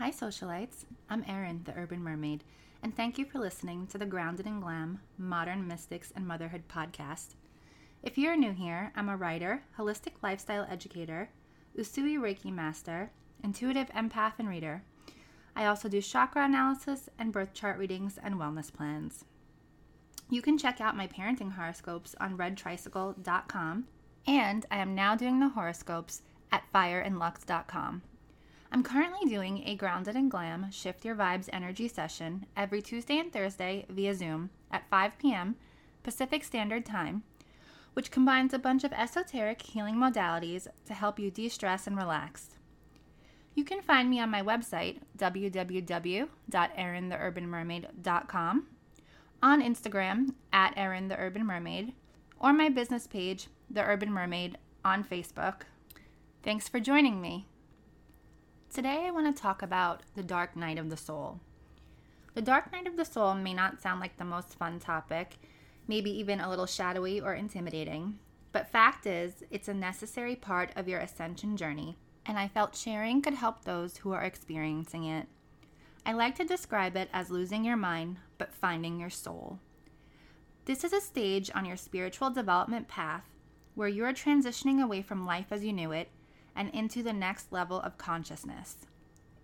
Hi, socialites. I'm Erin, the Urban Mermaid, and thank you for listening to the Grounded in Glam Modern Mystics and Motherhood podcast. If you're new here, I'm a writer, holistic lifestyle educator, Usui Reiki master, intuitive empath and reader. I also do chakra analysis and birth chart readings and wellness plans. You can check out my parenting horoscopes on redtricycle.com, and I am now doing the horoscopes at fireandlux.com. I'm currently doing a Grounded and Glam Shift Your Vibes energy session every Tuesday and Thursday via Zoom at 5 p.m. Pacific Standard Time, which combines a bunch of esoteric healing modalities to help you de stress and relax. You can find me on my website, www.erintheurbanmermaid.com, on Instagram at Erin or my business page, The Urban Mermaid, on Facebook. Thanks for joining me. Today, I want to talk about the dark night of the soul. The dark night of the soul may not sound like the most fun topic, maybe even a little shadowy or intimidating, but fact is, it's a necessary part of your ascension journey, and I felt sharing could help those who are experiencing it. I like to describe it as losing your mind, but finding your soul. This is a stage on your spiritual development path where you are transitioning away from life as you knew it and into the next level of consciousness.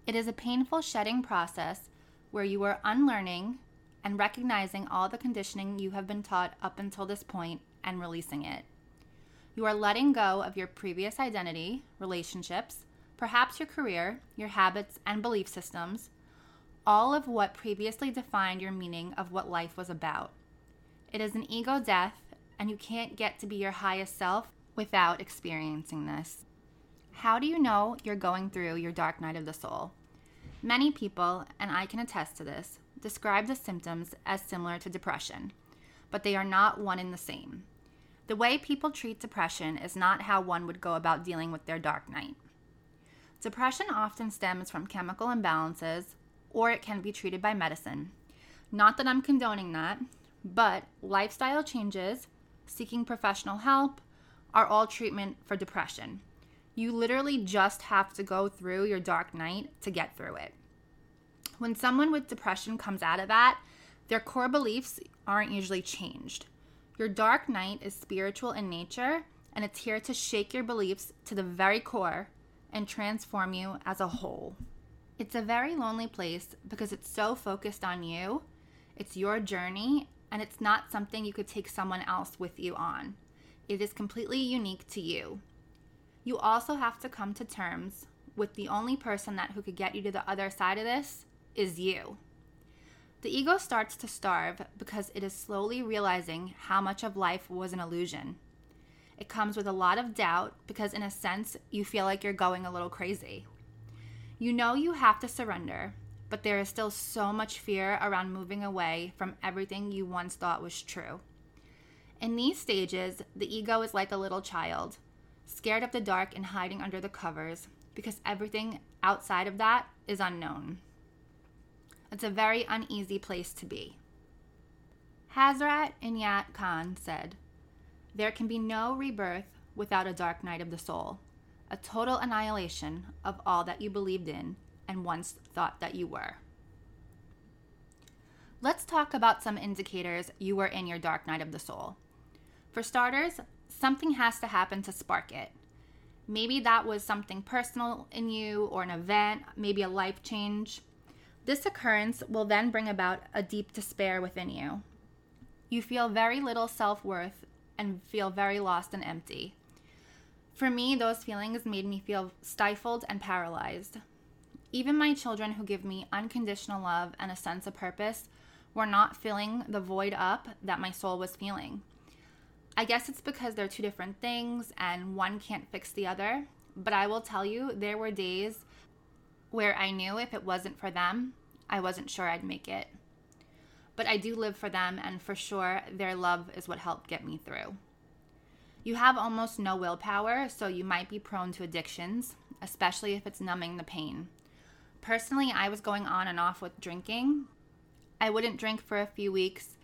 It is a painful shedding process where you are unlearning and recognizing all the conditioning you have been taught up until this point and releasing it. You are letting go of your previous identity, relationships, perhaps your career, your habits, and belief systems, all of what previously defined your meaning of what life was about. It is an ego death, and you can't get to be your highest self without experiencing this. How do you know you're going through your dark night of the soul? Many people, and I can attest to this, describe the symptoms as similar to depression, but they are not one and the same. The way people treat depression is not how one would go about dealing with their dark night. Depression often stems from chemical imbalances, or it can be treated by medicine. Not that I'm condoning that, but lifestyle changes, seeking professional help, are all treatment for depression. You literally just have to go through your dark night to get through it. When someone with depression comes out of that, their core beliefs aren't usually changed. Your dark night is spiritual in nature, and it's here to shake your beliefs to the very core and transform you as a whole. It's a very lonely place because it's so focused on you, it's your journey, and it's not something you could take someone else with you on. It is completely unique to you you also have to come to terms with the only person that who could get you to the other side of this is you. The ego starts to starve because it is slowly realizing how much of life was an illusion. It comes with a lot of doubt because, in a sense, you feel like you're going a little crazy. You know you have to surrender, but there is still so much fear around moving away from everything you once thought was true. In these stages, the ego is like a little child scared of the dark and hiding under the covers because everything outside of that is unknown. It's a very uneasy place to be. Hazrat Inayat Khan said, There can be no rebirth without a dark night of the soul, a total annihilation of all that you believed in and once thought that you were. Let's talk about some indicators you were in your dark night of the soul. For starters, something has to happen to spark it. Maybe that was something personal in you or an event, maybe a life change. This occurrence will then bring about a deep despair within you. You feel very little self worth and feel very lost and empty. For me, those feelings made me feel stifled and paralyzed. Even my children, who give me unconditional love and a sense of purpose, were not filling the void up that my soul was feeling. I guess it's because they're two different things and one can't fix the other. But I will tell you, there were days where I knew if it wasn't for them, I wasn't sure I'd make it. But I do live for them, and for sure, their love is what helped get me through. You have almost no willpower, so you might be prone to addictions, especially if it's numbing the pain. Personally, I was going on and off with drinking. I wouldn't drink for a few weeks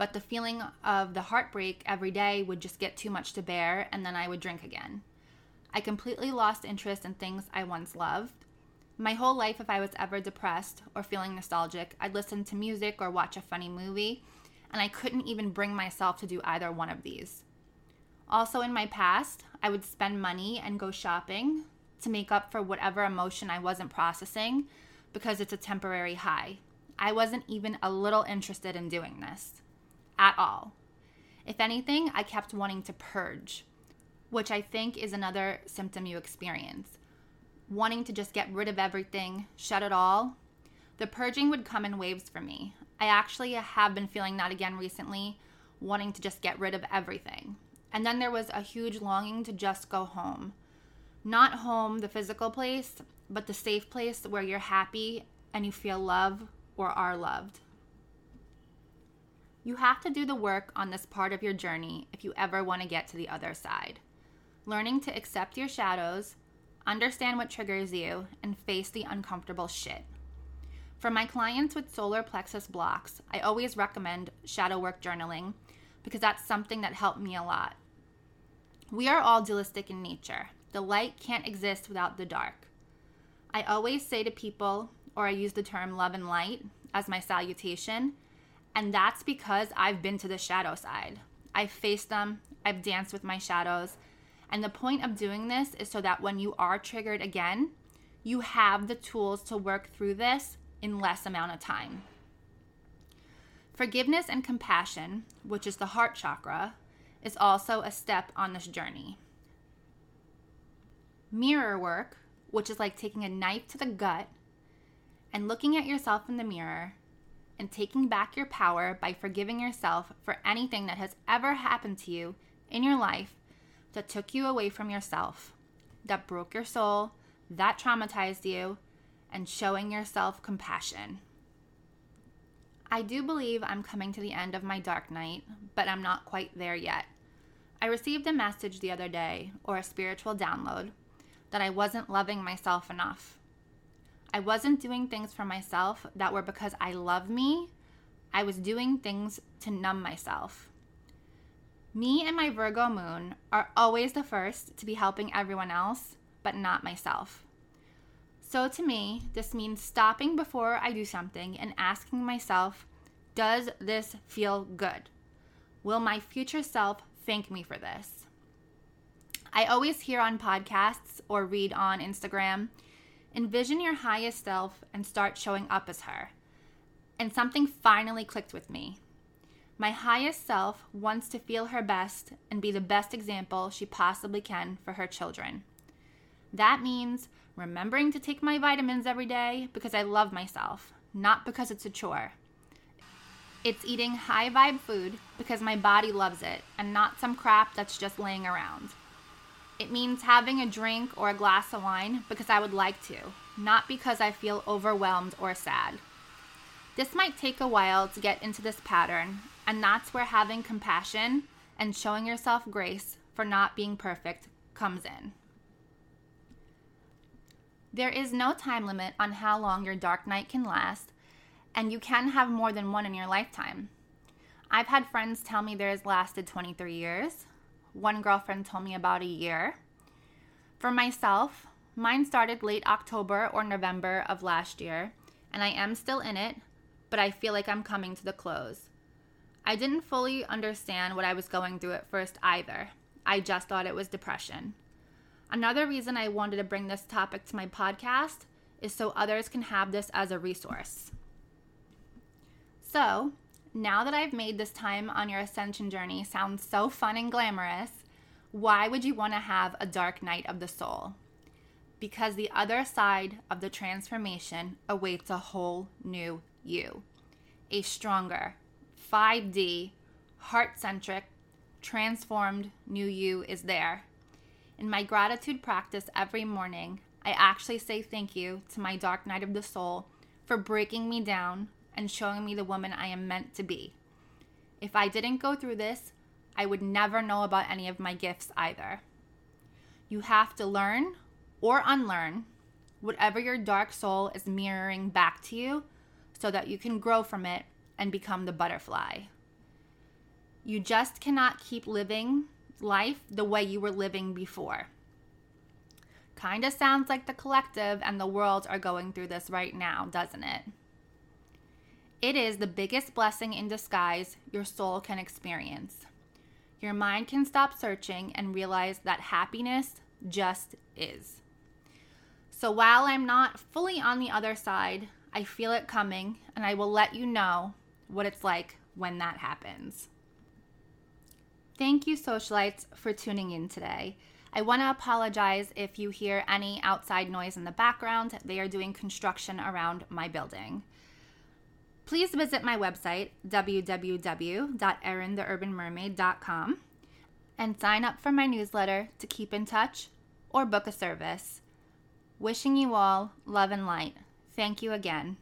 but the feeling of the heartbreak every day would just get too much to bear, and then I would drink again. I completely lost interest in things I once loved. My whole life, if I was ever depressed or feeling nostalgic, I'd listen to music or watch a funny movie, and I couldn't even bring myself to do either one of these. Also, in my past, I would spend money and go shopping to make up for whatever emotion I wasn't processing because it's a temporary high. I wasn't even a little interested in doing this at all. If anything, I kept wanting to purge, which I think is another symptom you experience. Wanting to just get rid of everything, shut it all. The purging would come in waves for me. I actually have been feeling that again recently, wanting to just get rid of everything. And then there was a huge longing to just go home. Not home, the physical place, but the safe place where you're happy and you feel love or are loved. You have to do the work on this part of your journey if you ever want to get to the other side. Learning to accept your shadows, understand what triggers you, and face the uncomfortable shit. For my clients with solar plexus blocks, I always recommend shadow work journaling because that's something that helped me a lot. We are all dualistic in nature. The light can't exist without the dark. I always say to people, or I use the term love and light as my salutation, and that's because I've been to the shadow side. I've faced them, I've danced with my shadows. And the point of doing this is so that when you are triggered again, you have the tools to work through this in less amount of time. Forgiveness and compassion, which is the heart chakra, is also a step on this journey. Mirror work, which is like taking a knife to the gut and looking at yourself in the mirror and taking back your power by forgiving yourself for anything that has ever happened to you in your life that took you away from yourself, that broke your soul, that traumatized you, and showing yourself compassion. I do believe I'm coming to the end of my dark night, but I'm not quite there yet. I received a message the other day, or a spiritual download, that I wasn't loving myself enough. I wasn't doing things for myself that were because I love me. I was doing things to numb myself. Me and my Virgo moon are always the first to be helping everyone else, but not myself. So to me, this means stopping before I do something and asking myself, does this feel good? Will my future self thank me for this? I always hear on podcasts or read on Instagram Envision your highest self and start showing up as her. And something finally clicked with me. My highest self wants to feel her best and be the best example she possibly can for her children. That means remembering to take my vitamins every day because I love myself, not because it's a chore. It's eating high vibe food because my body loves it and not some crap that's just laying around. It means having a drink or a glass of wine because I would like to, not because I feel overwhelmed or sad. This might take a while to get into this pattern, and that's where having compassion and showing yourself grace for not being perfect comes in. There is no time limit on how long your dark night can last, and you can have more than one in your lifetime. I've had friends tell me theirs lasted 23 years, one girlfriend told me about a year. For myself, mine started late October or November of last year, and I am still in it, but I feel like I'm coming to the close. I didn't fully understand what I was going through at first either. I just thought it was depression. Another reason I wanted to bring this topic to my podcast is so others can have this as a resource. So, now that I've made this time on your ascension journey sound so fun and glamorous, why would you want to have a dark night of the soul? Because the other side of the transformation awaits a whole new you. A stronger, 5D, heart centric, transformed new you is there. In my gratitude practice every morning, I actually say thank you to my dark night of the soul for breaking me down, and showing me the woman I am meant to be. If I didn't go through this, I would never know about any of my gifts either. You have to learn or unlearn whatever your dark soul is mirroring back to you so that you can grow from it and become the butterfly. You just cannot keep living life the way you were living before. Kind of sounds like the collective and the world are going through this right now, doesn't it? It is the biggest blessing in disguise your soul can experience. Your mind can stop searching and realize that happiness just is. So while I'm not fully on the other side, I feel it coming and I will let you know what it's like when that happens. Thank you, socialites, for tuning in today. I want to apologize if you hear any outside noise in the background. They are doing construction around my building. Please visit my website, www.erintheurbanmermaid.com, and sign up for my newsletter to keep in touch or book a service. Wishing you all love and light. Thank you again.